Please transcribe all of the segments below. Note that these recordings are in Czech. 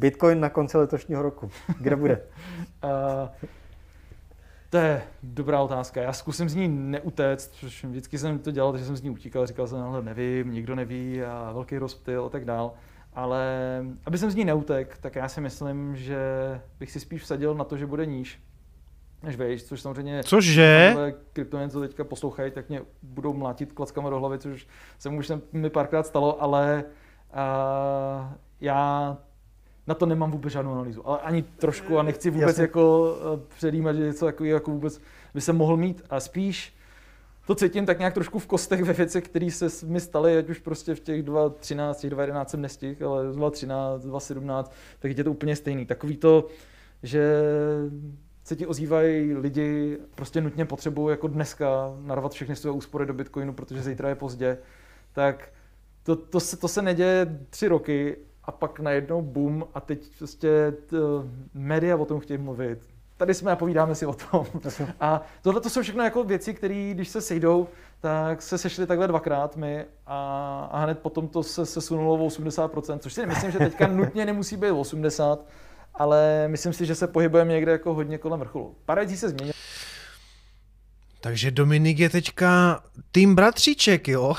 Bitcoin na konci letošního roku. Kde bude? uh, to je dobrá otázka. Já zkusím z ní neutéct, protože vždycky jsem to dělal, že jsem z ní utíkal, říkal jsem, ale nevím, nikdo neví a velký rozptyl a tak dál. Ale aby jsem z ní neutek, tak já si myslím, že bych si spíš vsadil na to, že bude níž, než vejš, což samozřejmě... Cože? Kryptoměny, co teďka poslouchají, tak mě budou mlátit klackama do hlavy, což se už mi párkrát stalo, ale uh, já na to nemám vůbec žádnou analýzu, ale ani trošku a nechci vůbec Jasně. jako eh, předjímat, že něco jako, jako vůbec by se mohl mít a spíš to cítím tak nějak trošku v kostech ve věcech, které se mi staly, ať už prostě v těch 2.13, těch 2.11 jsem nestihl, ale 2.13, 2.17, tak je to úplně stejný. Takový to, že se ti ozývají lidi, prostě nutně potřebují jako dneska narvat všechny své úspory do Bitcoinu, protože zítra je pozdě, tak to, to, se, to se neděje tři roky a pak najednou boom a teď prostě t, média o tom chtějí mluvit. Tady jsme a povídáme si o tom. A tohle to jsou všechno jako věci, které, když se sejdou, tak se sešli takhle dvakrát my a, a hned potom to se sesunulo o 80%, což si myslím, že teďka nutně nemusí být 80, ale myslím si, že se pohybujeme někde jako hodně kolem vrcholu. Pár se změnilo. Takže Dominik je teďka tým bratříček, jo?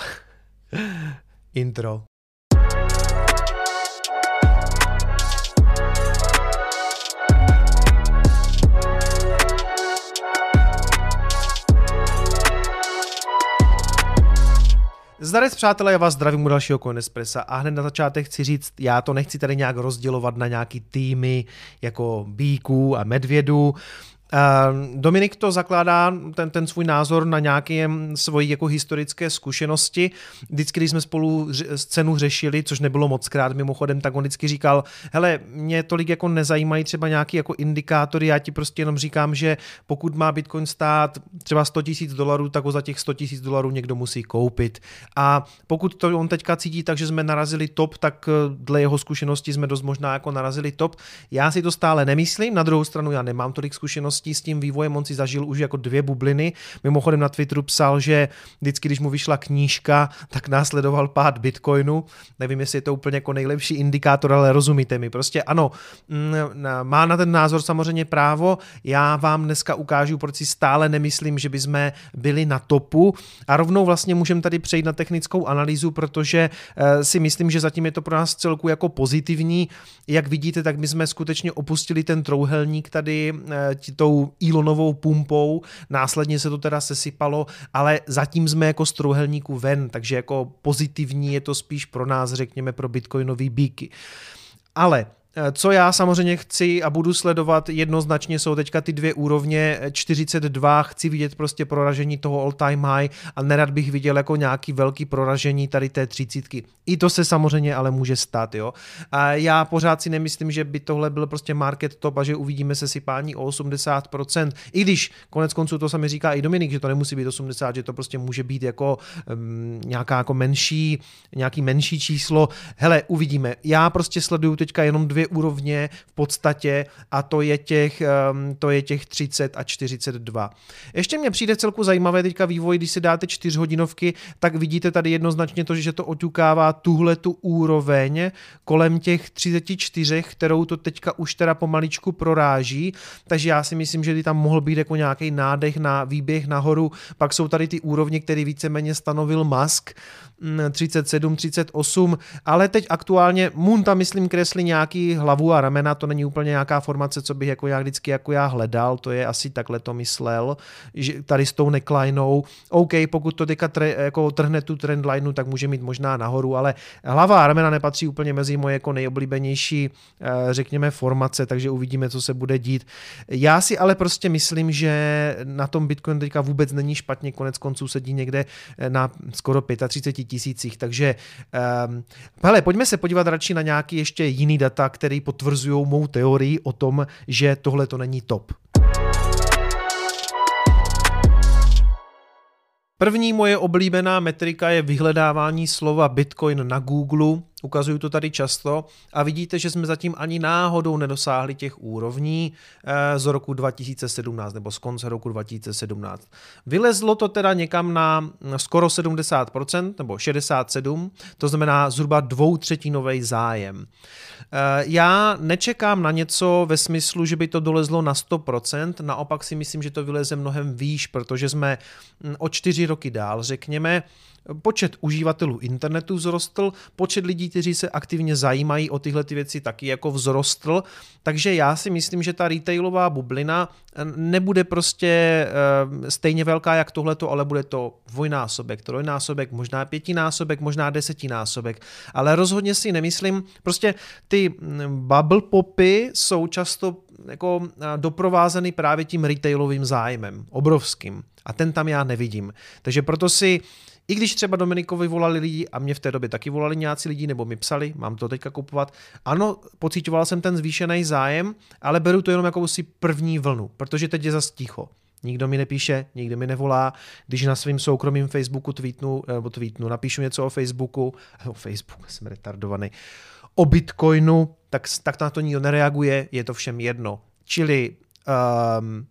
Intro. Zdarec přátelé, já vás zdravím u dalšího Coinespressa a hned na začátek chci říct, já to nechci tady nějak rozdělovat na nějaký týmy jako bíků a medvědů. Dominik to zakládá ten, ten svůj názor na nějaké svoji jako historické zkušenosti. Vždycky, když jsme spolu scénu řešili, což nebylo moc krát mimochodem, tak on vždycky říkal, hele, mě tolik jako nezajímají třeba nějaký jako indikátory, já ti prostě jenom říkám, že pokud má Bitcoin stát třeba 100 tisíc dolarů, tak ho za těch 100 tisíc dolarů někdo musí koupit. A pokud to on teďka cítí tak, že jsme narazili top, tak eh, dle jeho zkušenosti jsme dost možná jako narazili top. Já si to stále nemyslím, na druhou stranu já nemám tolik zkušeností zkušeností s tím vývojem, on si zažil už jako dvě bubliny. Mimochodem na Twitteru psal, že vždycky, když mu vyšla knížka, tak následoval pád Bitcoinu. Nevím, jestli je to úplně jako nejlepší indikátor, ale rozumíte mi. Prostě ano, mm, má na ten názor samozřejmě právo. Já vám dneska ukážu, proč si stále nemyslím, že bychom byli na topu. A rovnou vlastně můžeme tady přejít na technickou analýzu, protože eh, si myslím, že zatím je to pro nás celku jako pozitivní. Jak vidíte, tak my jsme skutečně opustili ten trouhelník tady eh, tou tou Elonovou pumpou, následně se to teda sesypalo, ale zatím jsme jako z trouhelníku ven, takže jako pozitivní je to spíš pro nás, řekněme, pro bitcoinový bíky. Ale co já samozřejmě chci a budu sledovat jednoznačně jsou teďka ty dvě úrovně 42, chci vidět prostě proražení toho all time high a nerad bych viděl jako nějaký velký proražení tady té třicítky. I to se samozřejmě ale může stát, jo. A já pořád si nemyslím, že by tohle byl prostě market top a že uvidíme se sypání o 80%, i když konec konců to sami říká i Dominik, že to nemusí být 80, že to prostě může být jako um, nějaká jako menší, nějaký menší číslo. Hele, uvidíme. Já prostě sleduju teďka jenom dvě dvě úrovně v podstatě a to je těch, to je těch 30 a 42. Ještě mě přijde celku zajímavé teďka vývoj, když si dáte 4 hodinovky, tak vidíte tady jednoznačně to, že to oťukává tuhle tu úroveň kolem těch 34, kterou to teďka už teda pomaličku proráží, takže já si myslím, že by tam mohl být jako nějaký nádech na výběh nahoru, pak jsou tady ty úrovně, které víceméně stanovil Musk, 37, 38, ale teď aktuálně Moon tam myslím kreslí nějaký hlavu a ramena, to není úplně nějaká formace, co bych jako já vždycky jako já hledal, to je asi takhle to myslel, že tady s tou necklinou, OK, pokud to teďka tre, jako trhne tu trendlineu, tak může mít možná nahoru, ale hlava a ramena nepatří úplně mezi moje jako nejoblíbenější, eh, řekněme, formace, takže uvidíme, co se bude dít. Já si ale prostě myslím, že na tom Bitcoin teďka vůbec není špatně, konec konců sedí někde eh, na skoro 35 tisících. Takže um, hele, pojďme se podívat radši na nějaký ještě jiný data, které potvrzují mou teorii o tom, že tohle to není top. První moje oblíbená metrika je vyhledávání slova Bitcoin na Google ukazuju to tady často a vidíte, že jsme zatím ani náhodou nedosáhli těch úrovní eh, z roku 2017 nebo z konce roku 2017. Vylezlo to teda někam na skoro 70% nebo 67%, to znamená zhruba dvoutřetinový zájem. Eh, já nečekám na něco ve smyslu, že by to dolezlo na 100%, naopak si myslím, že to vyleze mnohem výš, protože jsme hm, o čtyři roky dál, řekněme, Počet uživatelů internetu vzrostl, počet lidí, kteří se aktivně zajímají o tyhle ty věci, taky jako vzrostl. Takže já si myslím, že ta retailová bublina eh, nebude prostě eh, stejně velká jak tohleto, ale bude to dvojnásobek, trojnásobek, možná pětinásobek, možná desetinásobek. Ale rozhodně si nemyslím, prostě ty hm, bubble popy jsou často jako eh, doprovázeny právě tím retailovým zájmem, obrovským. A ten tam já nevidím. Takže proto si i když třeba Dominikovi volali lidi a mě v té době taky volali nějací lidi, nebo mi psali, mám to teďka kupovat. Ano, pocitoval jsem ten zvýšený zájem, ale beru to jenom jako si první vlnu, protože teď je zase ticho. Nikdo mi nepíše, nikdo mi nevolá. Když na svém soukromém Facebooku tweetnu, nebo tweetnu, napíšu něco o Facebooku, o Facebooku, jsem retardovaný, o Bitcoinu, tak, tak na to nikdo nereaguje, je to všem jedno. Čili um,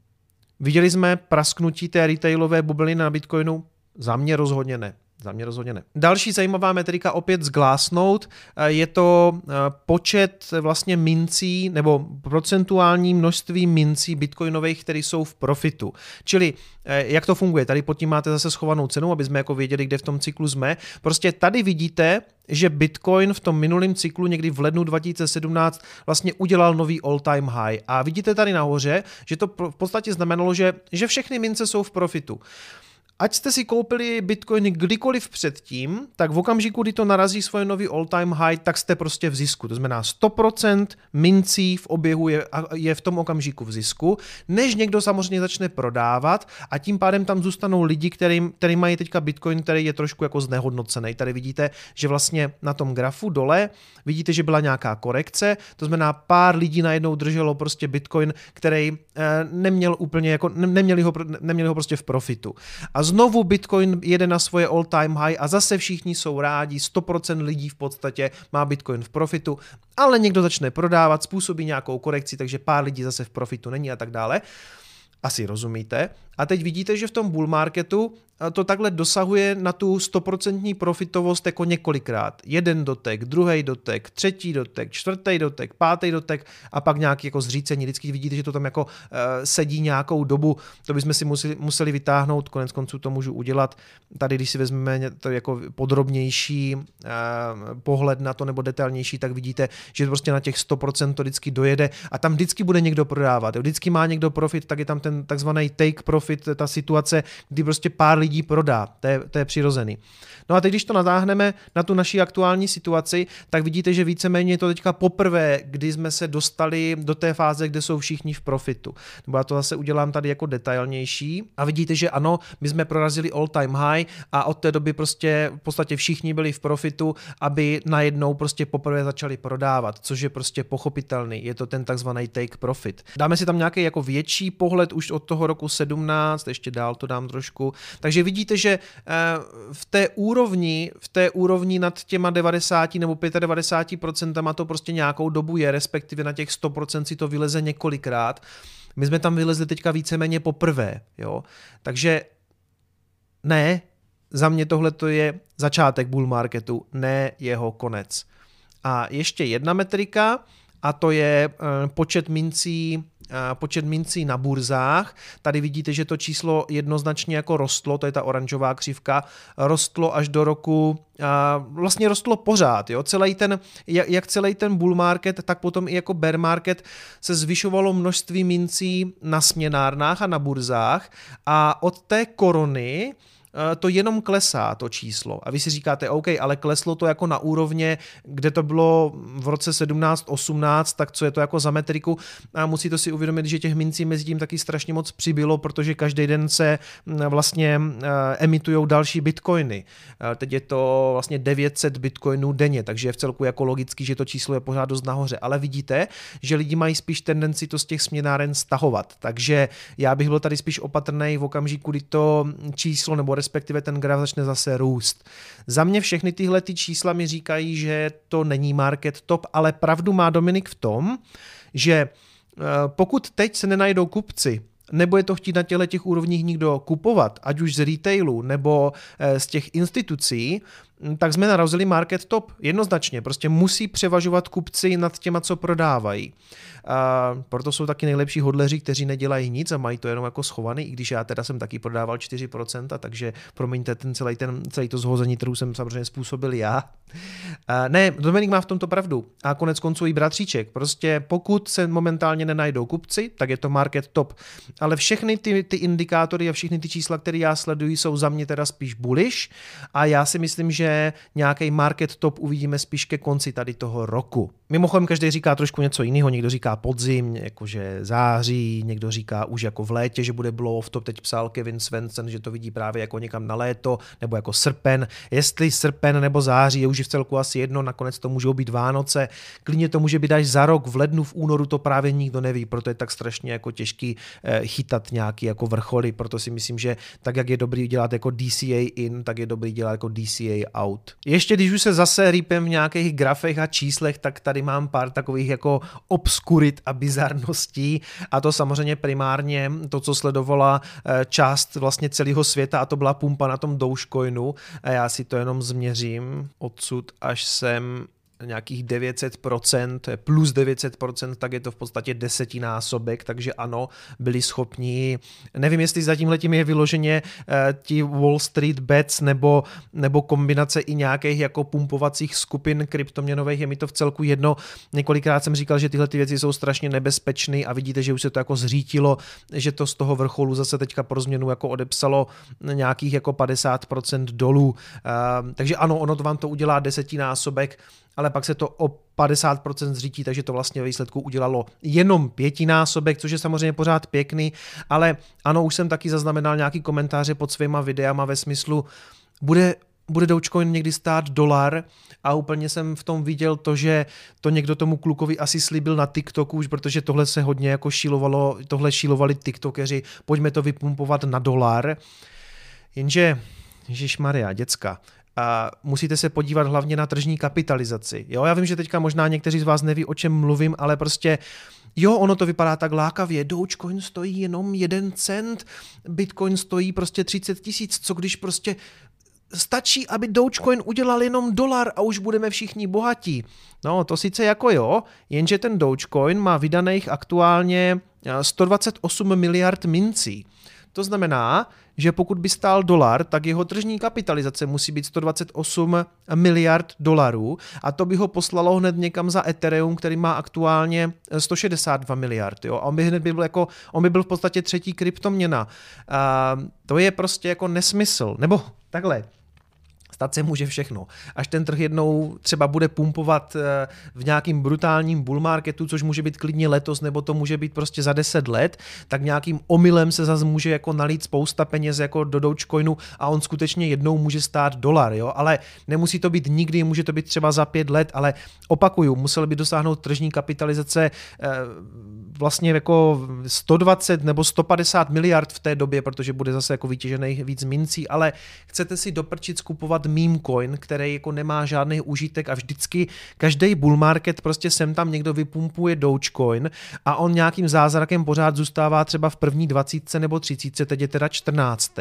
viděli jsme prasknutí té retailové bubliny na Bitcoinu, za mě rozhodně ne. Za mě rozhodně ne. Další zajímavá metrika opět z Glassnode, eh, je to eh, počet vlastně mincí nebo procentuální množství mincí bitcoinových, které jsou v profitu. Čili eh, jak to funguje? Tady pod tím máte zase schovanou cenu, aby jsme jako věděli, kde v tom cyklu jsme. Prostě tady vidíte, že Bitcoin v tom minulém cyklu někdy v lednu 2017 vlastně udělal nový all-time high. A vidíte tady nahoře, že to v podstatě znamenalo, že, že všechny mince jsou v profitu ať jste si koupili bitcoiny kdykoliv předtím, tak v okamžiku, kdy to narazí svoje nový all-time high, tak jste prostě v zisku. To znamená 100% mincí v oběhu je, je v tom okamžiku v zisku, než někdo samozřejmě začne prodávat a tím pádem tam zůstanou lidi, který, který mají teďka bitcoin, který je trošku jako znehodnocený. Tady vidíte, že vlastně na tom grafu dole vidíte, že byla nějaká korekce, to znamená pár lidí najednou drželo prostě bitcoin, který eh, neměl úplně jako, neměli ho, neměli ho prostě v profitu. A znovu Bitcoin jede na svoje all-time high a zase všichni jsou rádi, 100% lidí v podstatě má Bitcoin v profitu, ale někdo začne prodávat, způsobí nějakou korekci, takže pár lidí zase v profitu není a tak dále. Asi rozumíte. A teď vidíte, že v tom bull marketu to takhle dosahuje na tu 100% profitovost jako několikrát. Jeden dotek, druhý dotek, třetí dotek, čtvrtý dotek, pátý dotek a pak nějaký jako zřícení. Vždycky vidíte, že to tam jako uh, sedí nějakou dobu. To bychom si museli, museli vytáhnout, konec konců to můžu udělat. Tady, když si vezmeme to jako podrobnější uh, pohled na to nebo detailnější, tak vidíte, že prostě na těch 100% to vždycky dojede a tam vždycky bude někdo prodávat. Vždycky má někdo profit, tak je tam ten takzvaný take profit, ta situace, kdy prostě pár lidí lidí prodá. To je, to je přirozený. No a teď, když to natáhneme na tu naší aktuální situaci, tak vidíte, že víceméně je to teďka poprvé, kdy jsme se dostali do té fáze, kde jsou všichni v profitu. Nebo já to zase udělám tady jako detailnější. A vidíte, že ano, my jsme prorazili all time high a od té doby prostě v podstatě všichni byli v profitu, aby najednou prostě poprvé začali prodávat, což je prostě pochopitelný. Je to ten takzvaný take profit. Dáme si tam nějaký jako větší pohled už od toho roku 17, ještě dál to dám trošku. Takže vidíte, že eh, v té úrovni, v té úrovni nad těma 90 nebo 95% to prostě nějakou dobu je, respektive na těch 100% si to vyleze několikrát. My jsme tam vylezli teďka víceméně poprvé, jo. Takže ne, za mě tohle to je začátek bull marketu, ne jeho konec. A ještě jedna metrika, a to je eh, počet mincí počet mincí na burzách. Tady vidíte, že to číslo jednoznačně jako rostlo, to je ta oranžová křivka, rostlo až do roku, vlastně rostlo pořád. Jo? Celý ten, jak celý ten bull market, tak potom i jako bear market se zvyšovalo množství mincí na směnárnách a na burzách a od té korony to jenom klesá, to číslo. A vy si říkáte, OK, ale kleslo to jako na úrovně, kde to bylo v roce 17-18, tak co je to jako za metriku? A musíte si uvědomit, že těch mincí mezi tím taky strašně moc přibylo, protože každý den se mm, vlastně eh, emitují další bitcoiny. Eh, teď je to vlastně 900 bitcoinů denně, takže je v celku jako logický, že to číslo je pořád dost nahoře. Ale vidíte, že lidi mají spíš tendenci to z těch směnáren stahovat. Takže já bych byl tady spíš opatrný v okamžiku, kdy to číslo nebo respektive ten graf začne zase růst. Za mě všechny tyhle ty čísla mi říkají, že to není market top, ale pravdu má Dominik v tom, že eh, pokud teď se nenajdou kupci, nebude to chtít na těchto těch úrovních nikdo kupovat, ať už z retailu nebo eh, z těch institucí, tak jsme narazili market top jednoznačně. Prostě musí převažovat kupci nad těma, co prodávají. A proto jsou taky nejlepší hodleři, kteří nedělají nic a mají to jenom jako schovaný, i když já teda jsem taky prodával 4%, takže promiňte ten celý, ten, celý to zhození, kterou jsem samozřejmě způsobil já. A ne, Dominik má v tomto pravdu. A konec konců i bratříček. Prostě pokud se momentálně nenajdou kupci, tak je to market top. Ale všechny ty, ty indikátory a všechny ty čísla, které já sleduji, jsou za mě teda spíš bullish a já si myslím, že nějaký market top uvidíme spíš ke konci tady toho roku. Mimochodem každý říká trošku něco jiného, někdo říká podzim, jakože září, někdo říká už jako v létě, že bude blow off, to teď psal Kevin Svensson, že to vidí právě jako někam na léto, nebo jako srpen. Jestli srpen nebo září je už v celku asi jedno, nakonec to můžou být Vánoce, klidně to může být až za rok, v lednu, v únoru, to právě nikdo neví, proto je tak strašně jako těžký eh, chytat nějaký jako vrcholy, proto si myslím, že tak, jak je dobrý dělat jako DCA in, tak je dobrý dělat jako DCA out. Ještě když už se zase rýpem v nějakých grafech a číslech, tak tady mám pár takových jako obskurit a bizarností. A to samozřejmě primárně to, co sledovala eh, část vlastně celého světa a to byla pumpa na tom Dogecoinu a já si to jenom změřím. Odsud až sem nějakých 900%, to je plus 900%, tak je to v podstatě desetinásobek, takže ano, byli schopni, nevím, jestli za tímhletím je vyloženě eh, ti Wall Street bets nebo, nebo kombinace i nějakých jako pumpovacích skupin kryptoměnových, je mi to v celku jedno. Několikrát jsem říkal, že tyhle ty věci jsou strašně nebezpečné a vidíte, že už se to jako zřítilo, že to z toho vrcholu zase teďka pro změnu jako odepsalo nějakých jako 50% dolů. Uh, takže ano, ono to vám to udělá desetinásobek, ale pak se to o 50% zřítí, takže to vlastně ve výsledku udělalo jenom pětinásobek, což je samozřejmě pořád pěkný, ale ano, už jsem taky zaznamenal nějaký komentáře pod svýma videama ve smyslu, bude bude Dogecoin někdy stát dolar a úplně jsem v tom viděl to, že to někdo tomu klukovi asi slíbil na TikToku, už protože tohle se hodně jako šílovalo, tohle šílovali TikTokeři, pojďme to vypumpovat na dolar. Jenže, Maria, děcka, a musíte se podívat hlavně na tržní kapitalizaci. Jo, já vím, že teďka možná někteří z vás neví, o čem mluvím, ale prostě Jo, ono to vypadá tak lákavě. Dogecoin stojí jenom jeden cent, Bitcoin stojí prostě 30 tisíc. Co když prostě stačí, aby Dogecoin udělal jenom dolar a už budeme všichni bohatí. No, to sice jako jo, jenže ten Dogecoin má vydaných aktuálně 128 miliard mincí. To znamená, že pokud by stál dolar, tak jeho tržní kapitalizace musí být 128 miliard dolarů a to by ho poslalo hned někam za Ethereum, který má aktuálně 162 miliard. Jo? A on by hned byl jako, on by byl v podstatě třetí kryptoměna. A to je prostě jako nesmysl. Nebo takhle, Stát se může všechno. Až ten trh jednou třeba bude pumpovat eh, v nějakým brutálním bull marketu, což může být klidně letos, nebo to může být prostě za 10 let, tak nějakým omylem se zase může jako nalít spousta peněz jako do Dogecoinu a on skutečně jednou může stát dolar, jo? ale nemusí to být nikdy, může to být třeba za pět let, ale opakuju, musel by dosáhnout tržní kapitalizace eh, vlastně jako 120 nebo 150 miliard v té době, protože bude zase jako vytěžený víc mincí, ale chcete si doprčit skupovat meme coin, který jako nemá žádný užitek a vždycky každý bull market prostě sem tam někdo vypumpuje Dogecoin a on nějakým zázrakem pořád zůstává třeba v první 20 nebo 30, teď je teda 14.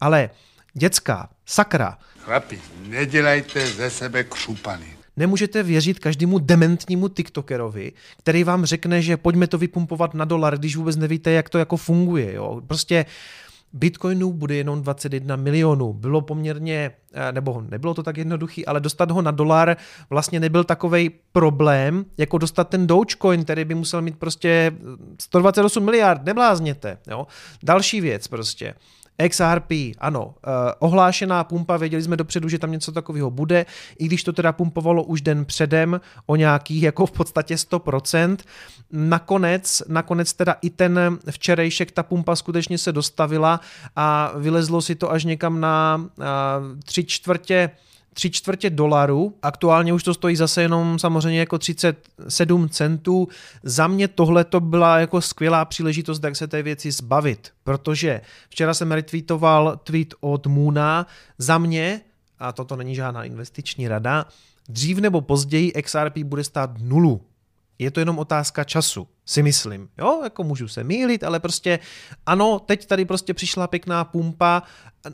Ale děcka, sakra. Chlapi, nedělejte ze sebe křupany. Nemůžete věřit každému dementnímu TikTokerovi, který vám řekne, že pojďme to vypumpovat na dolar, když vůbec nevíte, jak to jako funguje. Jo? Prostě Bitcoinů bude jenom 21 milionů. Bylo poměrně, eh, nebo nebylo to tak jednoduchý, ale dostat ho na dolar vlastně nebyl takový problém, jako dostat ten Dogecoin, který by musel mít prostě 128 miliard, neblázněte. Jo? Další věc prostě. XRP, ano, uh, ohlášená pumpa, věděli jsme dopředu, že tam něco takového bude, i když to teda pumpovalo už den předem o nějakých jako v podstatě 100%. Nakonec, nakonec teda i ten včerejšek ta pumpa skutečně se dostavila a vylezlo si to až někam na uh, tři čtvrtě tři čtvrtě dolaru, aktuálně už to stojí zase jenom samozřejmě jako 37 centů. Za mě tohle to byla jako skvělá příležitost, jak se té věci zbavit, protože včera jsem retweetoval tweet od Moona, za mě, a toto není žádná investiční rada, dřív nebo později XRP bude stát nulu. Je to jenom otázka času, si myslím. Jo, jako můžu se mýlit, ale prostě ano, teď tady prostě přišla pěkná pumpa,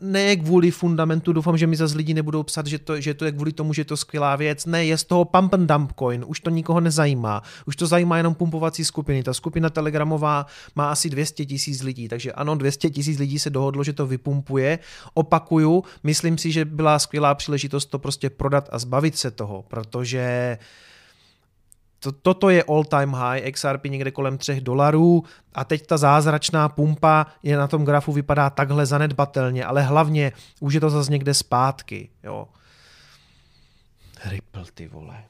ne kvůli fundamentu, doufám, že mi zase lidi nebudou psat, že to, že to je kvůli tomu, že je to skvělá věc. Ne, je z toho pump and dump coin, už to nikoho nezajímá. Už to zajímá jenom pumpovací skupiny. Ta skupina telegramová má asi 200 tisíc lidí, takže ano, 200 tisíc lidí se dohodlo, že to vypumpuje. Opakuju, myslím si, že byla skvělá příležitost to prostě prodat a zbavit se toho, protože to, toto je all time high, XRP někde kolem 3 dolarů a teď ta zázračná pumpa je na tom grafu vypadá takhle zanedbatelně, ale hlavně už je to zase někde zpátky. Jo. Ripple, ty vole.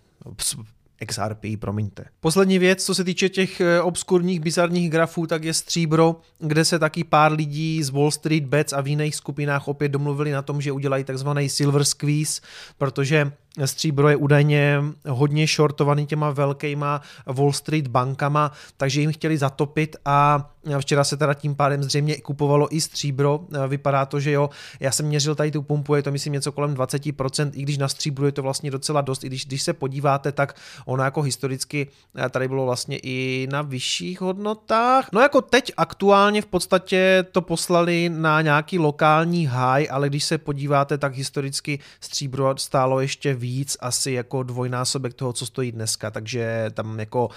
XRP, promiňte. Poslední věc, co se týče těch eh, obskurních, bizarních grafů, tak je stříbro, kde se taky pár lidí z Wall Street Bets a v jiných skupinách opět domluvili na tom, že udělají takzvaný silver squeeze, protože stříbro je údajně hodně shortovaný těma velkýma Wall Street bankama, takže jim chtěli zatopit a včera se teda tím pádem zřejmě kupovalo i stříbro. Vypadá to, že jo, já jsem měřil tady tu pumpu, je to myslím něco kolem 20%, i když na stříbru je to vlastně docela dost, i když, když se podíváte, tak ono jako historicky tady bylo vlastně i na vyšších hodnotách. No jako teď aktuálně v podstatě to poslali na nějaký lokální high, ale když se podíváte, tak historicky stříbro stálo ještě víc, asi jako dvojnásobek toho, co stojí dneska, takže tam jako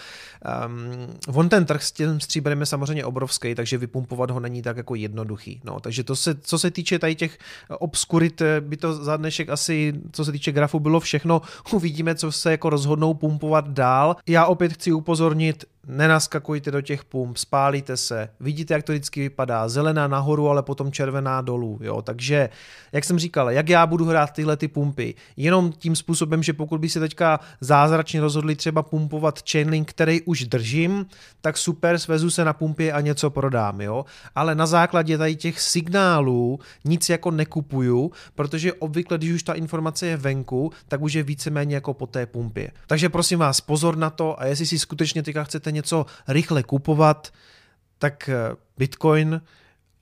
um, on ten trh s tím stříbrem je samozřejmě obrovský, takže vypumpovat ho není tak jako jednoduchý. No, takže to se, co se týče tady těch obskurit, by to za dnešek asi, co se týče grafu, bylo všechno. Uvidíme, co se jako rozhodnou pumpovat dál. Já opět chci upozornit, nenaskakujte do těch pump, spálíte se, vidíte, jak to vždycky vypadá, zelená nahoru, ale potom červená dolů, jo, takže, jak jsem říkal, jak já budu hrát tyhle ty pumpy, jenom tím způsobem, že pokud by se teďka zázračně rozhodli třeba pumpovat chainlink, který už držím, tak super, svezu se na pumpě a něco prodám, jo, ale na základě tady těch signálů nic jako nekupuju, protože obvykle, když už ta informace je venku, tak už je víceméně jako po té pumpě. Takže prosím vás, pozor na to a jestli si skutečně teďka chcete něco rychle kupovat, tak eh, Bitcoin,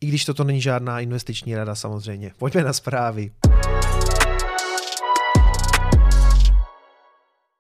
i když toto není žádná investiční rada samozřejmě. Pojďme na zprávy.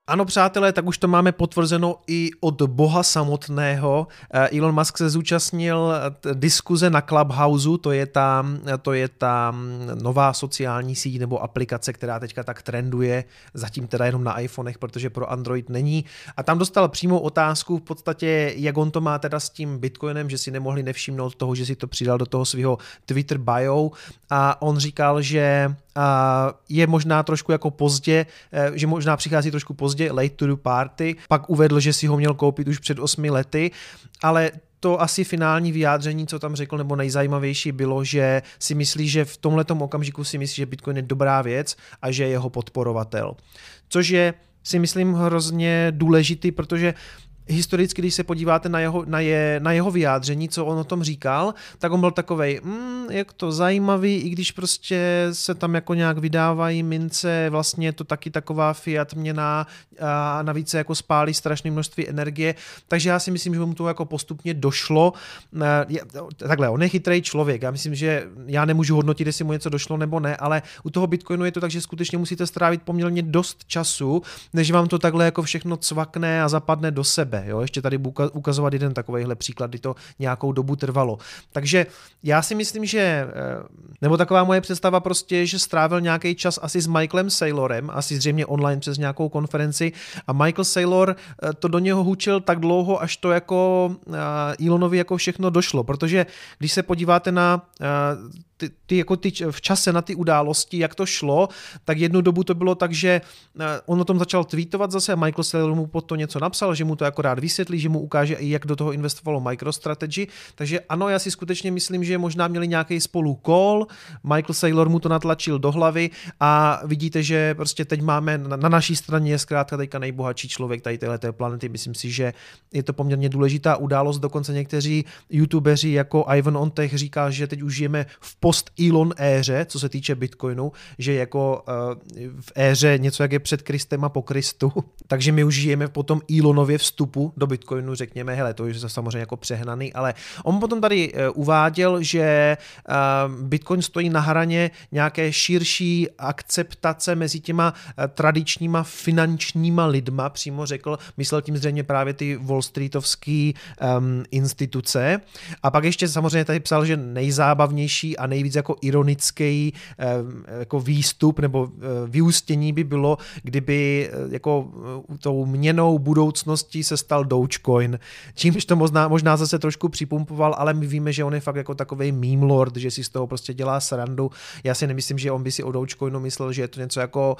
Ano, přátelé, tak už to máme potvrzeno i od boha samotného. Eh, Elon Musk se zúčastnil eh, diskuze na Clubhouse, to je ta, to je ta mm, nová sociální síť nebo aplikace, která teďka tak trenduje, zatím teda jenom na iPhonech, protože pro Android není. A tam dostal přímou otázku v podstatě, jak on to má teda s tím Bitcoinem, že si nemohli nevšimnout toho, že si to přidal do toho svého Twitter bio a on říkal, že je možná trošku jako pozdě, eh, že možná přichází trošku pozdě, late to the party, pak uvedl, že si ho měl koupit už před osmi lety, ale to asi finální vyjádření, co tam řekl, nebo nejzajímavější bylo, že si myslí, že v tomhle okamžiku si myslí, že Bitcoin je dobrá věc a že je jeho podporovatel. Což je si myslím hrozně důležitý, protože historicky, když se podíváte na jeho, na, je, na jeho vyjádření, co on o tom říkal, tak on byl takovej, mm, jak to zajímavý, i když prostě se tam jako nějak vydávají mince, vlastně je to taky taková fiat měna a navíc se jako spálí strašné množství energie, takže já si myslím, že mu to jako postupně došlo. Takhle, on je chytrý člověk, já myslím, že já nemůžu hodnotit, jestli mu něco došlo nebo ne, ale u toho Bitcoinu je to tak, že skutečně musíte strávit poměrně dost času, než vám to takhle jako všechno cvakne a zapadne do sebe sebe. Jo? Ještě tady ukazovat jeden takovýhle příklad, kdy to nějakou dobu trvalo. Takže já si myslím, že, eh, nebo taková moje představa prostě, že strávil nějaký čas asi s Michaelem Saylorem, asi zřejmě online přes nějakou konferenci a Michael Saylor eh, to do něho hučil tak dlouho, až to jako eh, Elonovi jako všechno došlo, protože když se podíváte na ty, ty, jako ty v čase na ty události, jak to šlo, tak jednu dobu to bylo tak, že on o tom začal tweetovat zase, Michael Saylor mu pod to něco napsal, že mu to jako akorát vysvětlí, že mu ukáže i jak do toho investovalo MicroStrategy. Takže ano, já si skutečně myslím, že možná měli nějaký spolu call, Michael Saylor mu to natlačil do hlavy a vidíte, že prostě teď máme na naší straně je zkrátka teďka nejbohatší člověk tady této planety. Myslím si, že je to poměrně důležitá událost. Dokonce někteří youtubeři jako Ivan Ontech říká, že teď už žijeme v post-Elon éře, co se týče Bitcoinu, že jako uh, v éře něco jak je před Kristem a po Kristu. Takže my už žijeme po tom Elonově vstupu do Bitcoinu, řekněme, hele, to je samozřejmě jako přehnaný, ale on potom tady uh, uváděl, že uh, Bitcoin stojí na hraně nějaké širší akceptace mezi těma uh, tradičníma finančníma lidma, přímo řekl, myslel tím zřejmě právě ty Wall Streetovský um, instituce. A pak ještě samozřejmě tady psal, že nejzábavnější a nejvíc jako ironický um, jako výstup nebo uh, vyústění by bylo, kdyby uh, jako uh, tou měnou budoucností se stal Dogecoin. Čímž to možná, možná zase trošku připumpoval, ale my víme, že on je fakt jako takový meme lord, že si z toho prostě dělá srandu. Já si nemyslím, že on by si o Dogecoinu myslel, že je to něco jako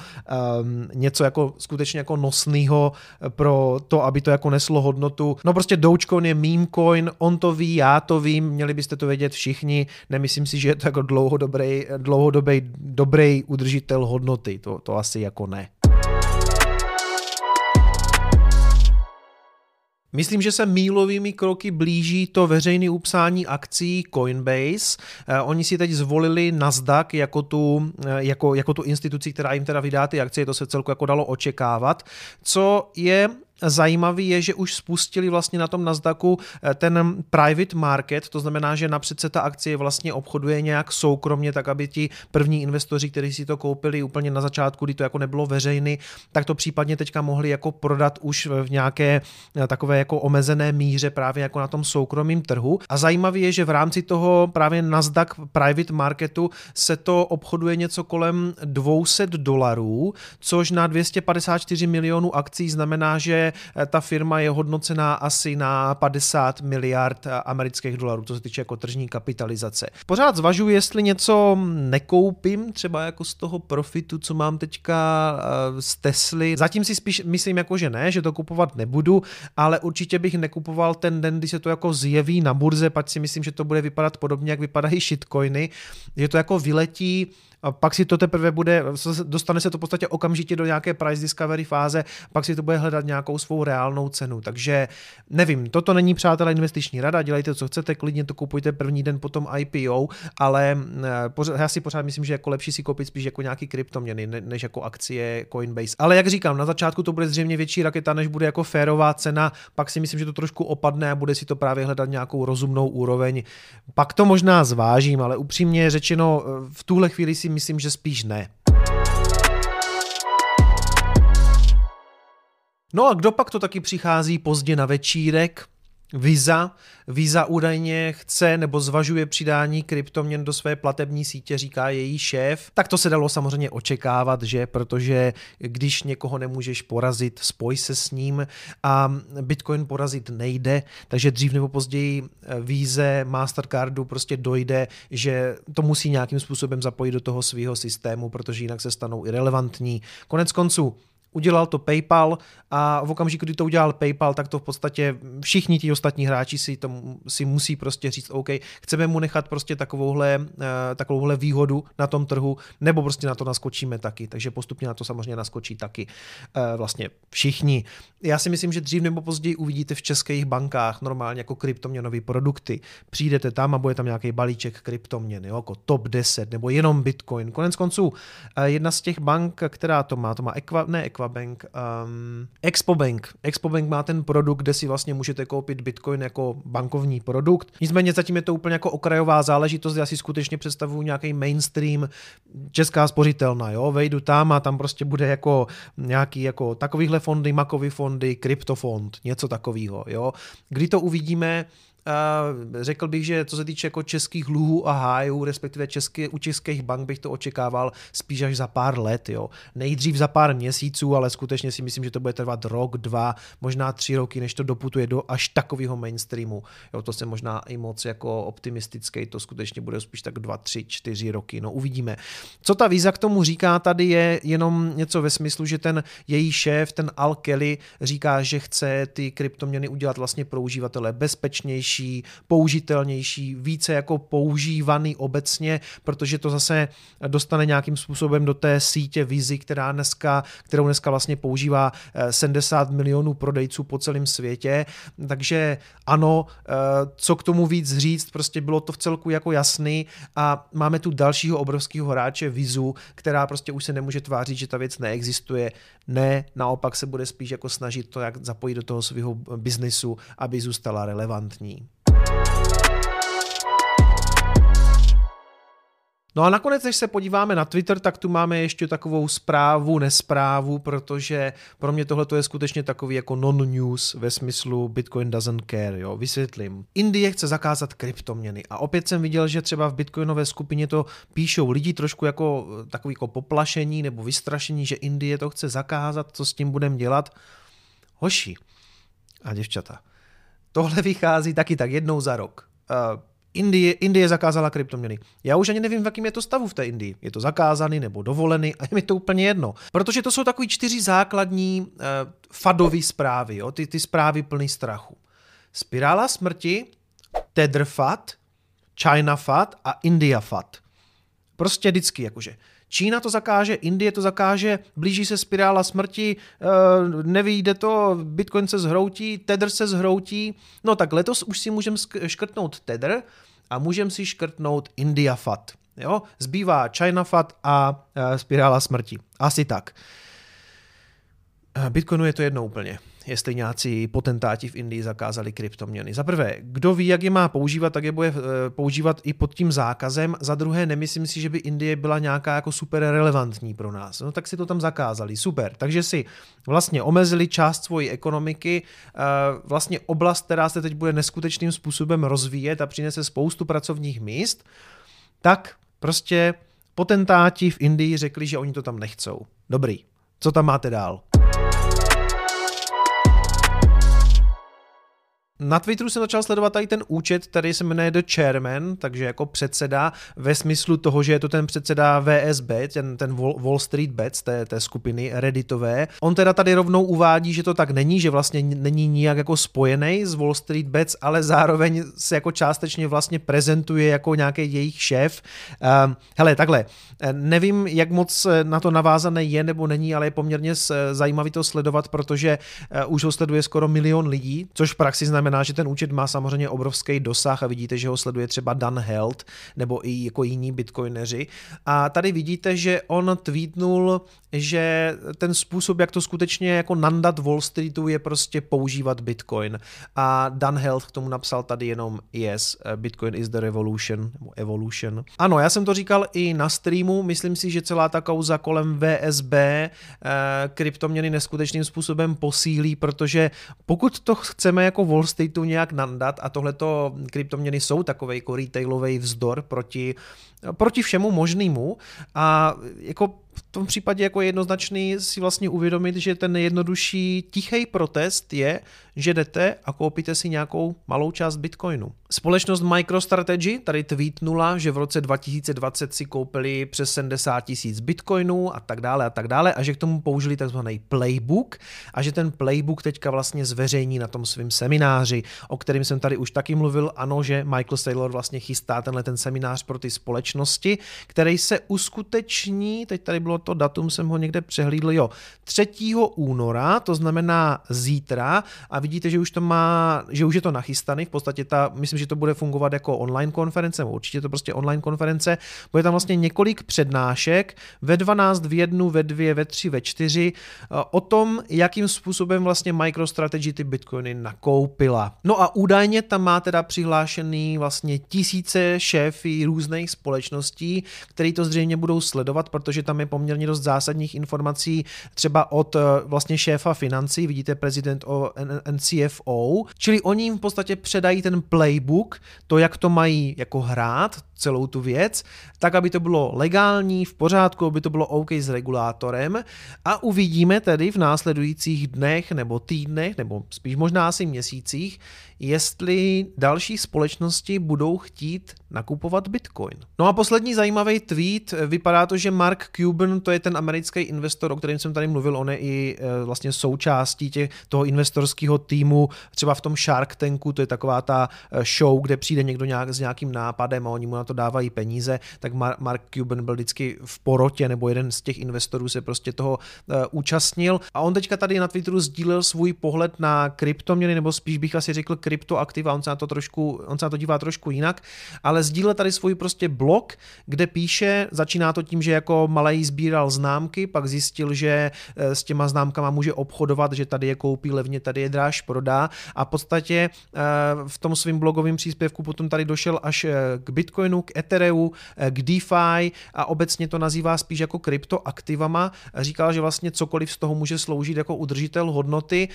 um, něco jako skutečně jako nosného pro to, aby to jako neslo hodnotu. No prostě Dogecoin je meme coin, on to ví, já to vím, měli byste to vědět všichni. Nemyslím si, že je to jako dlouhodobý, dlouhodobý dobrý udržitel hodnoty. To, to asi jako ne. Myslím, že se mílovými kroky blíží to veřejné upsání akcí Coinbase. Eh, oni si teď zvolili Nasdaq jako tu, eh, jako, jako tu instituci, která jim teda vydá ty akcie, to se celku jako dalo očekávat. Co je zajímavý je, že už spustili vlastně na tom Nasdaqu eh, ten private market, to znamená, že napřed se ta akcie vlastně obchoduje nějak soukromně, tak aby ti první investoři, kteří si to koupili úplně na začátku, kdy to jako nebylo veřejný, tak to případně teďka mohli jako prodat už v nějaké eh, takové jako omezené míře právě jako na tom soukromém trhu. A zajímavé je, že v rámci toho právě Nasdaq private marketu se to obchoduje něco kolem 200 dolarů, což na 254 milionů akcí znamená, že Eh, ta firma je hodnocená asi na 50 miliard eh, amerických dolarů, to se týče jako tržní kapitalizace. Pořád zvažuji, jestli něco nekoupím, třeba jako z toho profitu, co mám teďka eh, z Tesly. Zatím si spíš myslím jako, že ne, že to kupovat nebudu, ale určitě bych nekupoval ten den, kdy se to jako zjeví na burze, pak si myslím, že to bude vypadat podobně, jak vypadají shitcoiny, že to jako vyletí a pak si to teprve bude, dostane se to v podstatě okamžitě do nějaké price discovery fáze, pak si to bude hledat nějakou svou reálnou cenu. Takže nevím, toto není přátelé investiční rada, dělejte, co chcete, klidně to kupujte první den potom IPO, ale eh, já si pořád myslím, že jako lepší si koupit spíš jako nějaký kryptoměny, než jako akcie Coinbase. Ale jak říkám, na začátku to bude zřejmě větší raketa, než bude jako férová cena, pak si myslím, že to trošku opadne a bude si to právě hledat nějakou rozumnou úroveň. Pak to možná zvážím, ale upřímně řečeno, eh, v tuhle chvíli si myslím, že spíš ne. No a kdo pak to taky přichází pozdě na večírek? Visa. Visa údajně chce nebo zvažuje přidání kryptoměn do své platební sítě, říká její šéf. Tak to se dalo samozřejmě očekávat, že? Protože když někoho nemůžeš porazit, spoj se s ním a Bitcoin porazit nejde, takže dřív nebo později víze Mastercardu prostě dojde, že to musí nějakým způsobem zapojit do toho svého systému, protože jinak se stanou irrelevantní. Konec konců, udělal to PayPal a v okamžiku, kdy to udělal PayPal, tak to v podstatě všichni ti ostatní hráči si, to, si musí prostě říct, OK, chceme mu nechat prostě takovouhle, uh, takovouhle výhodu na tom trhu, nebo prostě na to naskočíme taky. Takže postupně na to samozřejmě naskočí taky uh, vlastně všichni. Já si myslím, že dřív nebo později uvidíte v českých bankách normálně jako kryptoměnové produkty. Přijdete tam a bude tam nějaký balíček kryptoměn, jo, jako top 10 nebo jenom Bitcoin. Konec konců, uh, jedna z těch bank, která to má, to má Equa, ne Equa, Aquabank, um, Expobank. Expobank má ten produkt, kde si vlastně můžete koupit Bitcoin jako bankovní produkt. Nicméně zatím je to úplně jako okrajová záležitost, já si skutečně představuju nějaký mainstream česká spořitelna, jo, vejdu tam a tam prostě bude jako nějaký jako takovýhle fondy, makový fondy, kryptofond, něco takového, jo. Kdy to uvidíme, řekl bych, že co se týče jako českých luhů a hájů, respektive české, u českých bank bych to očekával spíš až za pár let. Jo. Nejdřív za pár měsíců, ale skutečně si myslím, že to bude trvat rok, dva, možná tři roky, než to doputuje do až takového mainstreamu. Jo, to jsem možná i moc jako optimistický, to skutečně bude spíš tak dva, tři, čtyři roky. No uvidíme. Co ta víza k tomu říká tady je jenom něco ve smyslu, že ten její šéf, ten Al Kelly, říká, že chce ty kryptoměny udělat vlastně pro uživatele bezpečnější, použitelnější, více jako používaný obecně, protože to zase dostane nějakým způsobem do té sítě Vizi, která dneska, kterou dneska vlastně používá 70 eh, milionů prodejců po celém světě. Takže ano, eh, co k tomu víc říct, prostě bylo to v celku jako jasný a máme tu dalšího obrovského hráče Vizu, která prostě už se nemůže tvářit, že ta věc neexistuje. Ne, naopak se bude spíš jako snažit to, jak zapojit do toho svého biznesu, aby zůstala relevantní. No a nakonec, když se podíváme na Twitter, tak tu máme ještě takovou zprávu, nesprávu, protože pro mě tohle je skutečně takový jako non-news ve smyslu Bitcoin doesn't care, jo, vysvětlím. Indie chce zakázat kryptoměny a opět jsem viděl, že třeba v bitcoinové skupině to píšou lidi trošku jako takový jako poplašení nebo vystrašení, že Indie to chce zakázat, co s tím budeme dělat. Hoši a děvčata, tohle vychází taky tak jednou za rok. Uh, Indie, Indie zakázala kryptoměny. Já už ani nevím, v jakém je to stavu v té Indii. Je to zakázaný nebo dovolený a je mi to úplně jedno. Protože to jsou takový čtyři základní uh, fadové zprávy, jo? Ty, ty zprávy plný strachu. Spirála smrti, Tetherfat, China Fat a India Fat. Prostě vždycky jakože. Čína to zakáže, Indie to zakáže, blíží se spirála smrti, eh, nevyjde to, Bitcoin se zhroutí, Tether se zhroutí. No tak letos už si můžeme škrtnout Tether a můžeme si škrtnout India Fat. Jo? Zbývá China Fat a eh, spirála smrti. Asi tak. Eh, Bitcoinu je to jedno úplně jestli nějací potentáti v Indii zakázali kryptoměny. Za prvé, kdo ví, jak je má používat, tak je bude eh, používat i pod tím zákazem. Za druhé, nemyslím si, že by Indie byla nějaká jako super relevantní pro nás. No tak si to tam zakázali, super. Takže si vlastně omezili část svojí ekonomiky, eh, vlastně oblast, která se teď bude neskutečným způsobem rozvíjet a přinese spoustu pracovních míst, tak prostě potentáti v Indii řekli, že oni to tam nechcou. Dobrý. Co tam máte dál? Na Twitteru jsem začal sledovat tady ten účet, který se jmenuje The Chairman, takže jako předseda ve smyslu toho, že je to ten předseda VSB, ten, ten Wall Street Bets, té, té skupiny redditové. On teda tady rovnou uvádí, že to tak není, že vlastně není nijak jako spojený s Wall Street Bets, ale zároveň se jako částečně vlastně prezentuje jako nějaký jejich šéf. Um, hele, takhle, nevím, jak moc na to navázané je nebo není, ale je poměrně zajímavý to sledovat, protože už ho sleduje skoro milion lidí, což v praxi znamená, znamená, že ten účet má samozřejmě obrovský dosah a vidíte, že ho sleduje třeba Dan Held nebo i jako jiní bitcoineři. A tady vidíte, že on tweetnul, že ten způsob, jak to skutečně jako nandat Wall Streetu je prostě používat bitcoin. A Dan Held k tomu napsal tady jenom yes, bitcoin is the revolution, nebo evolution. Ano, já jsem to říkal i na streamu, myslím si, že celá ta kauza kolem VSB eh, kryptoměny neskutečným způsobem posílí, protože pokud to chceme jako Wall Stateu nějak nandat a tohleto kryptoměny jsou takový jako retailový vzdor proti, proti všemu možnému. A jako v tom případě jako jednoznačný si vlastně uvědomit, že ten nejjednodušší tichý protest je, že jdete a koupíte si nějakou malou část Bitcoinu. Společnost MicroStrategy tady tweetnula, že v roce 2020 si koupili přes 70 tisíc Bitcoinů a tak dále a tak dále a že k tomu použili takzvaný playbook a že ten playbook teďka vlastně zveřejní na tom svém semináři, o kterém jsem tady už taky mluvil. Ano, že Michael Saylor vlastně chystá tenhle ten seminář pro ty společnosti, který se uskuteční, teď tady bylo to datum, jsem ho někde přehlídl, jo, 3. února, to znamená zítra a vidíte, že už to má, že už je to nachystaný, v podstatě ta, myslím, že to bude fungovat jako online konference, určitě to prostě online konference, bude tam vlastně několik přednášek ve 12, v jednu, ve dvě, ve tři, ve čtyři o tom, jakým způsobem vlastně MicroStrategy ty bitcoiny nakoupila. No a údajně tam má teda přihlášený vlastně tisíce šéfy různých společností, který to zřejmě budou sledovat, protože tam je poměrně dost zásadních informací třeba od vlastně šéfa financí, vidíte prezident o NCFO, čili oni jim v podstatě předají ten playbook, to, jak to mají jako hrát, celou tu věc, tak, aby to bylo legální, v pořádku, aby to bylo OK s regulátorem. A uvidíme tedy v následujících dnech nebo týdnech, nebo spíš možná asi měsících, jestli další společnosti budou chtít nakupovat Bitcoin. No a poslední zajímavý tweet, vypadá to, že Mark Cuban, to je ten americký investor, o kterém jsem tady mluvil, on je i e, vlastně součástí těch, toho investorského týmu, třeba v tom Shark Tanku, to je taková ta e, show, kde přijde někdo nějak s nějakým nápadem a oni mu na to dávají peníze, tak Mark Cuban byl vždycky v porotě, nebo jeden z těch investorů se prostě toho účastnil. A on teďka tady na Twitteru sdílel svůj pohled na kryptoměny, nebo spíš bych asi řekl kryptoaktiva, on se na to trošku, on se na to dívá trošku jinak, ale sdílel tady svůj prostě blog, kde píše, začíná to tím, že jako malej sbíral známky, pak zjistil, že eh, s těma známkama může obchodovat, že tady je koupí levně, tady je dráž prodá a v podstatě eh, v tom svém blogovém příspěvku potom tady došel až k Bitcoinu, k Ethereu, k DeFi a obecně to nazývá spíš jako kryptoaktivama. Říkal, že vlastně cokoliv z toho může sloužit jako udržitel hodnoty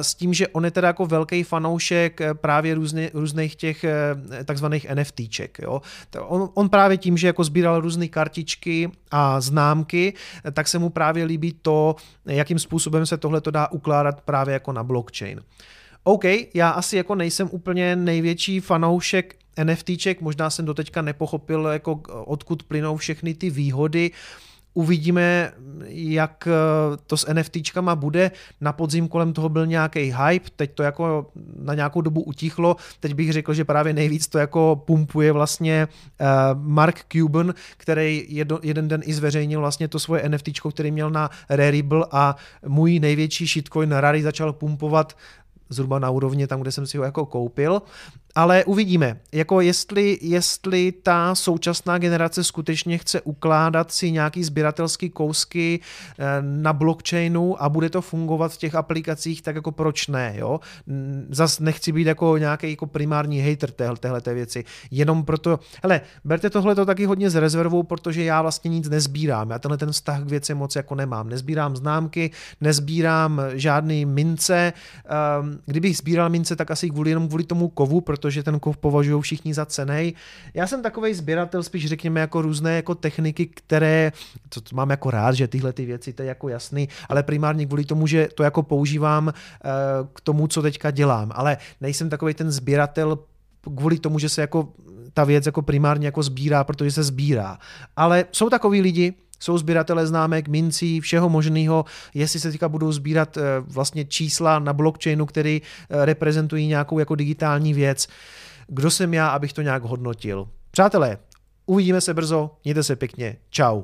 s tím, že on je teda jako velký fanoušek právě různých těch eh, takzvaných NFTček. Jo. On, on právě tím, že jako sbíral různé kartičky a známky, tak se mu právě líbí to, jakým způsobem se tohle to dá ukládat právě jako na blockchain. OK, já asi jako nejsem úplně největší fanoušek NFTček, možná jsem doteďka nepochopil, jako odkud plynou všechny ty výhody. Uvidíme, jak to s NFTčkama bude. Na podzim kolem toho byl nějaký hype, teď to jako na nějakou dobu utichlo. Teď bych řekl, že právě nejvíc to jako pumpuje vlastně eh, Mark Cuban, který jeden den i zveřejnil vlastně to svoje NFTčko, který měl na Rarible a můj největší shitcoin Rari začal pumpovat zhruba na úrovni tam, kde jsem si ho jako koupil ale uvidíme, jako jestli, jestli ta současná generace skutečně chce ukládat si nějaký sběratelský kousky eh, na blockchainu a bude to fungovat v těch aplikacích, tak jako proč ne, jo? Zas nechci být jako nějaký jako primární hater téhle té věci, jenom proto, hele, berte tohle to taky hodně z rezervou, protože já vlastně nic nezbírám, já tenhle ten vztah k věci moc jako nemám, nezbírám známky, nezbírám žádný mince, ehm, kdybych sbíral mince, tak asi kvůli jenom kvůli tomu kovu, protože ten kov považují všichni za cenej. Já jsem takový sběratel, spíš řekněme jako různé jako techniky, které, to, mám jako rád, že tyhle ty věci, to je jako jasný, ale primárně kvůli tomu, že to jako používám uh, k tomu, co teďka dělám. Ale nejsem takový ten sběratel kvůli tomu, že se jako ta věc jako primárně jako sbírá, protože se sbírá. Ale jsou takový lidi, jsou sběratele známek, mincí, všeho možného, jestli se teďka budou sbírat eh, vlastně čísla na blockchainu, který eh, reprezentují nějakou jako digitální věc. Kdo jsem já, abych to nějak hodnotil? Přátelé, uvidíme se brzo, mějte se pěkně, čau.